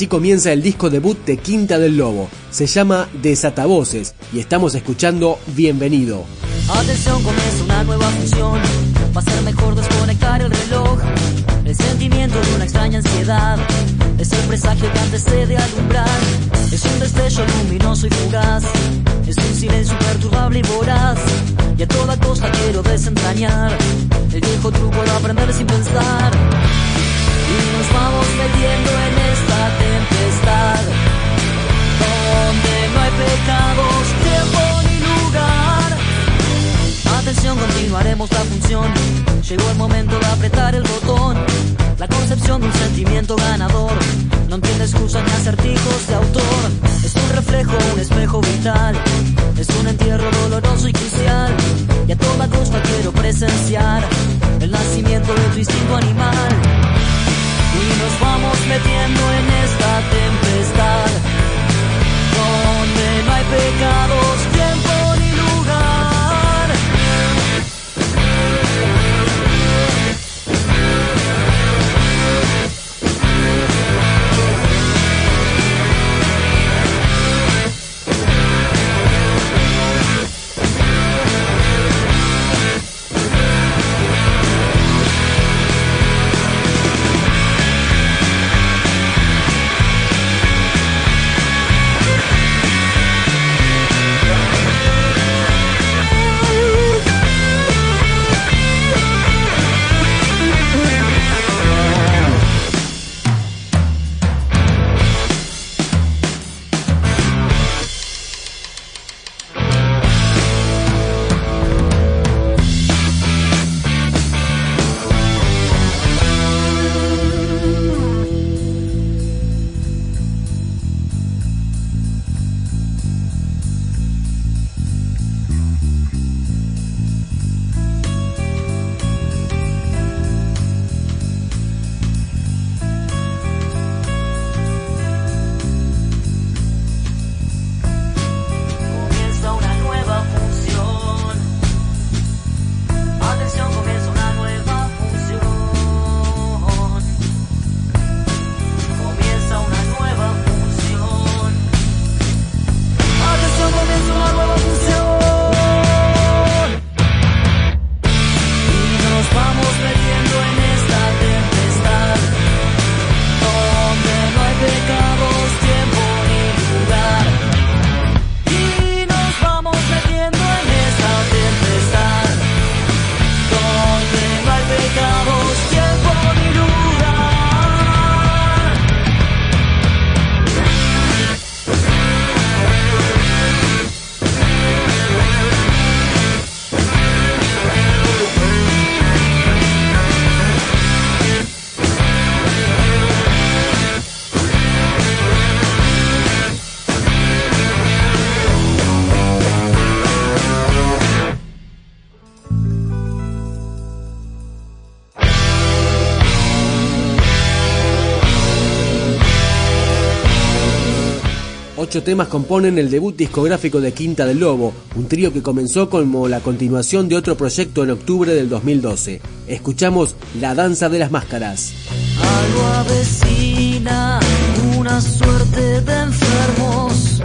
Así comienza el disco debut de Quinta del Lobo. Se llama Desatavoces y estamos escuchando Bienvenido. Atención, comienza una nueva función. Va a ser mejor desconectar el reloj. El sentimiento de una extraña ansiedad es el presagio que antecede alumbrar. Es un destello luminoso y fugaz. Es un silencio perturbable y voraz. Y a toda costa quiero desentrañar el viejo truco de aprender sin pensar. Y nos vamos metiendo en esta tempestad donde no hay pecados, ni lugar. Atención, continuaremos la función. Llegó el momento de apretar el botón. La concepción de un sentimiento ganador. No entiende excusas ni acertijos de autor. Es un reflejo, un espejo vital. Es un entierro doloroso y crucial. Y a toda costa quiero presenciar el nacimiento de tu instinto animal nos vamos metiendo en esta tempestad Ocho temas componen el debut discográfico de Quinta del Lobo, un trío que comenzó como la continuación de otro proyecto en octubre del 2012. Escuchamos La Danza de las Máscaras. Una suerte de enfermos.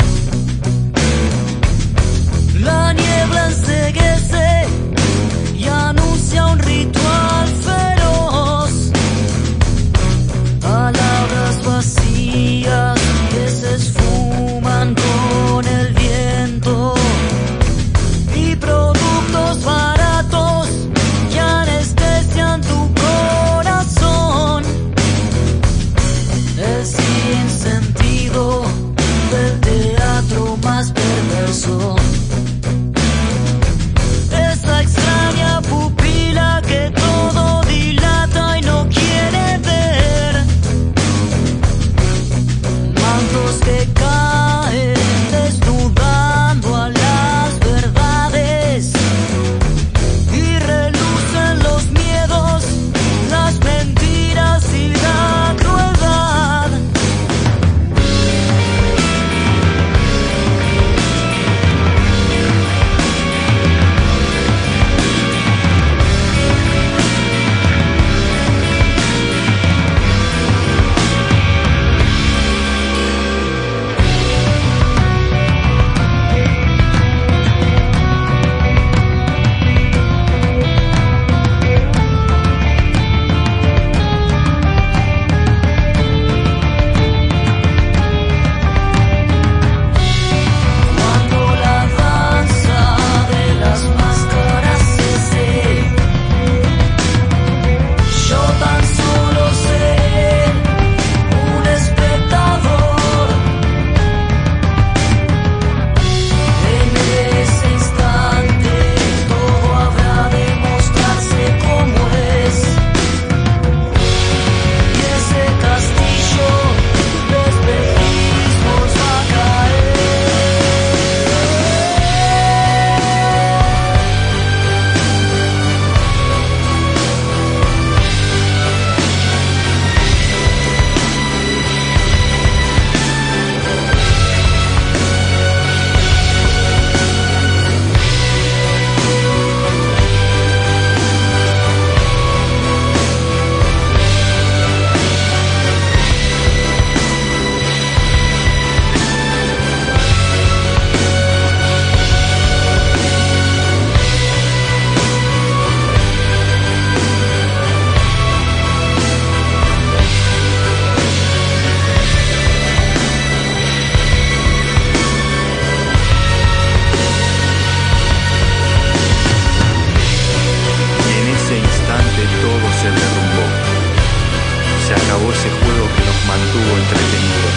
mantuvo entretenido.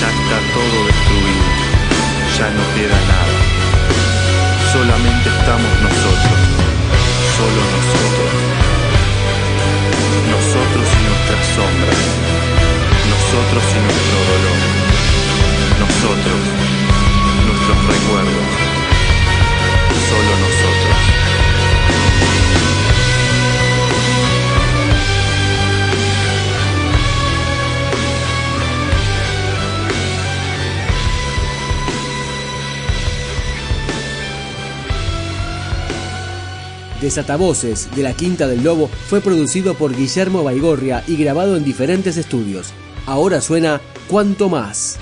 Ya está todo destruido, ya no queda nada. Solamente estamos nosotros, solo nosotros. Nosotros y nuestras sombras, nosotros y nuestro dolor, nosotros, nuestros recuerdos, solo nosotros. Desatavoces de la Quinta del Lobo fue producido por Guillermo Baigorria y grabado en diferentes estudios. Ahora suena Cuanto más.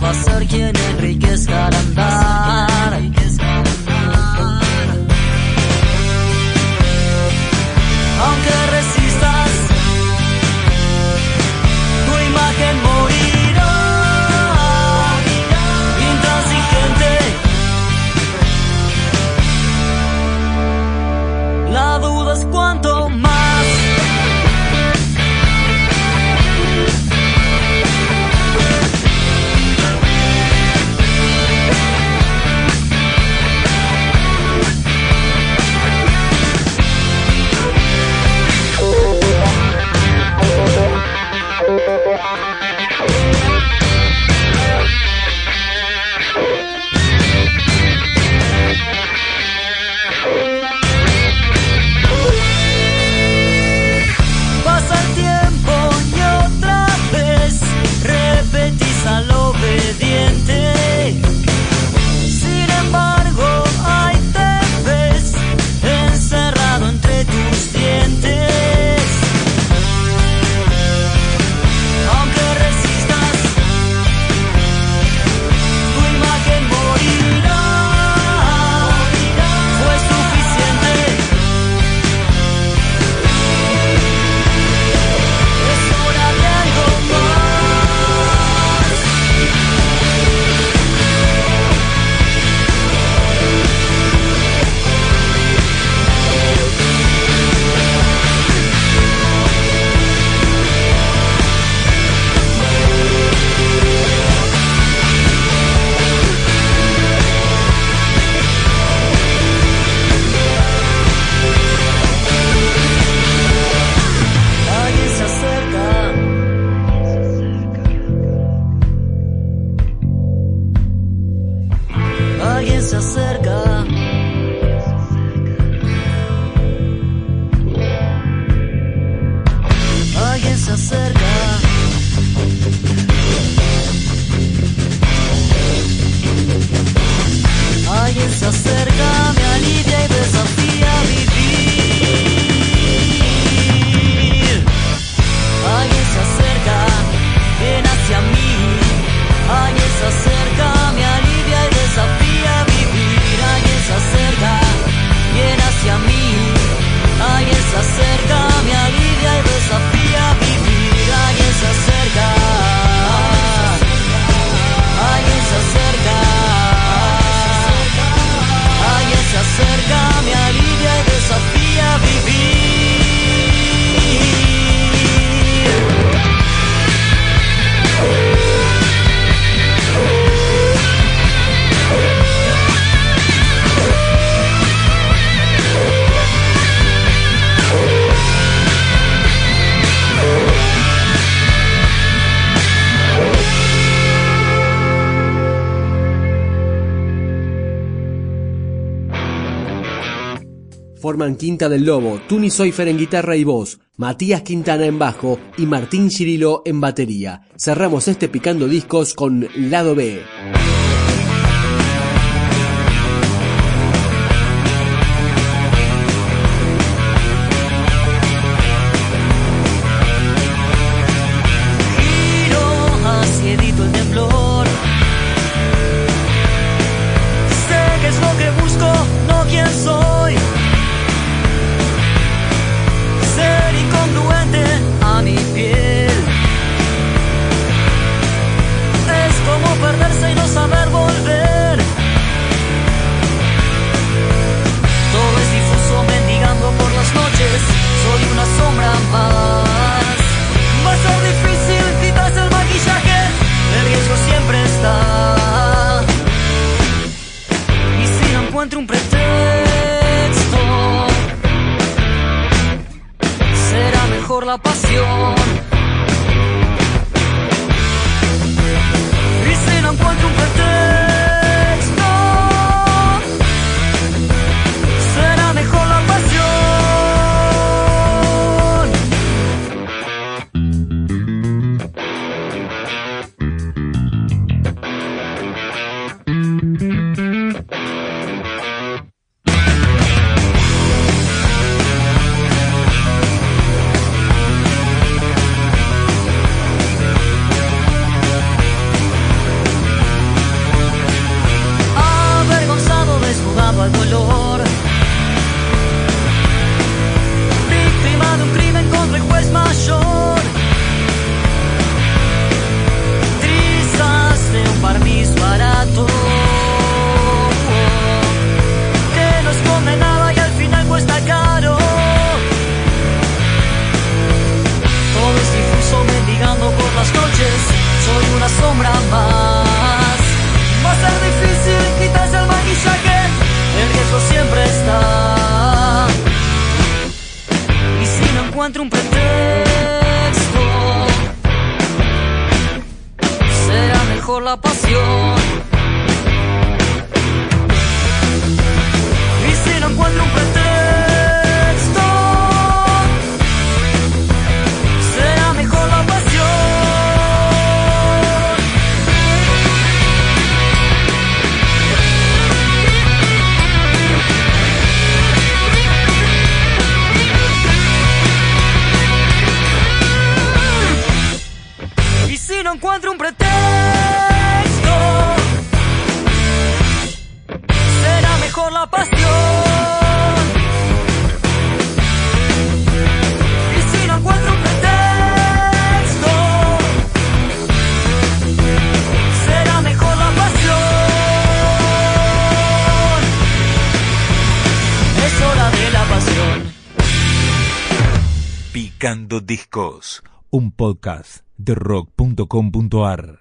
Pastor Enriquez Carandá forman Quinta del Lobo, Tuni Soifer en guitarra y voz, Matías Quintana en bajo y Martín Chirilo en batería. Cerramos este picando discos con Lado B. un pretexto. Será mejor la pasión. La pasión. Y si no encuentro un pretexto, será mejor la pasión. Es hora de la pasión. Picando Discos, un podcast de rock.com.ar.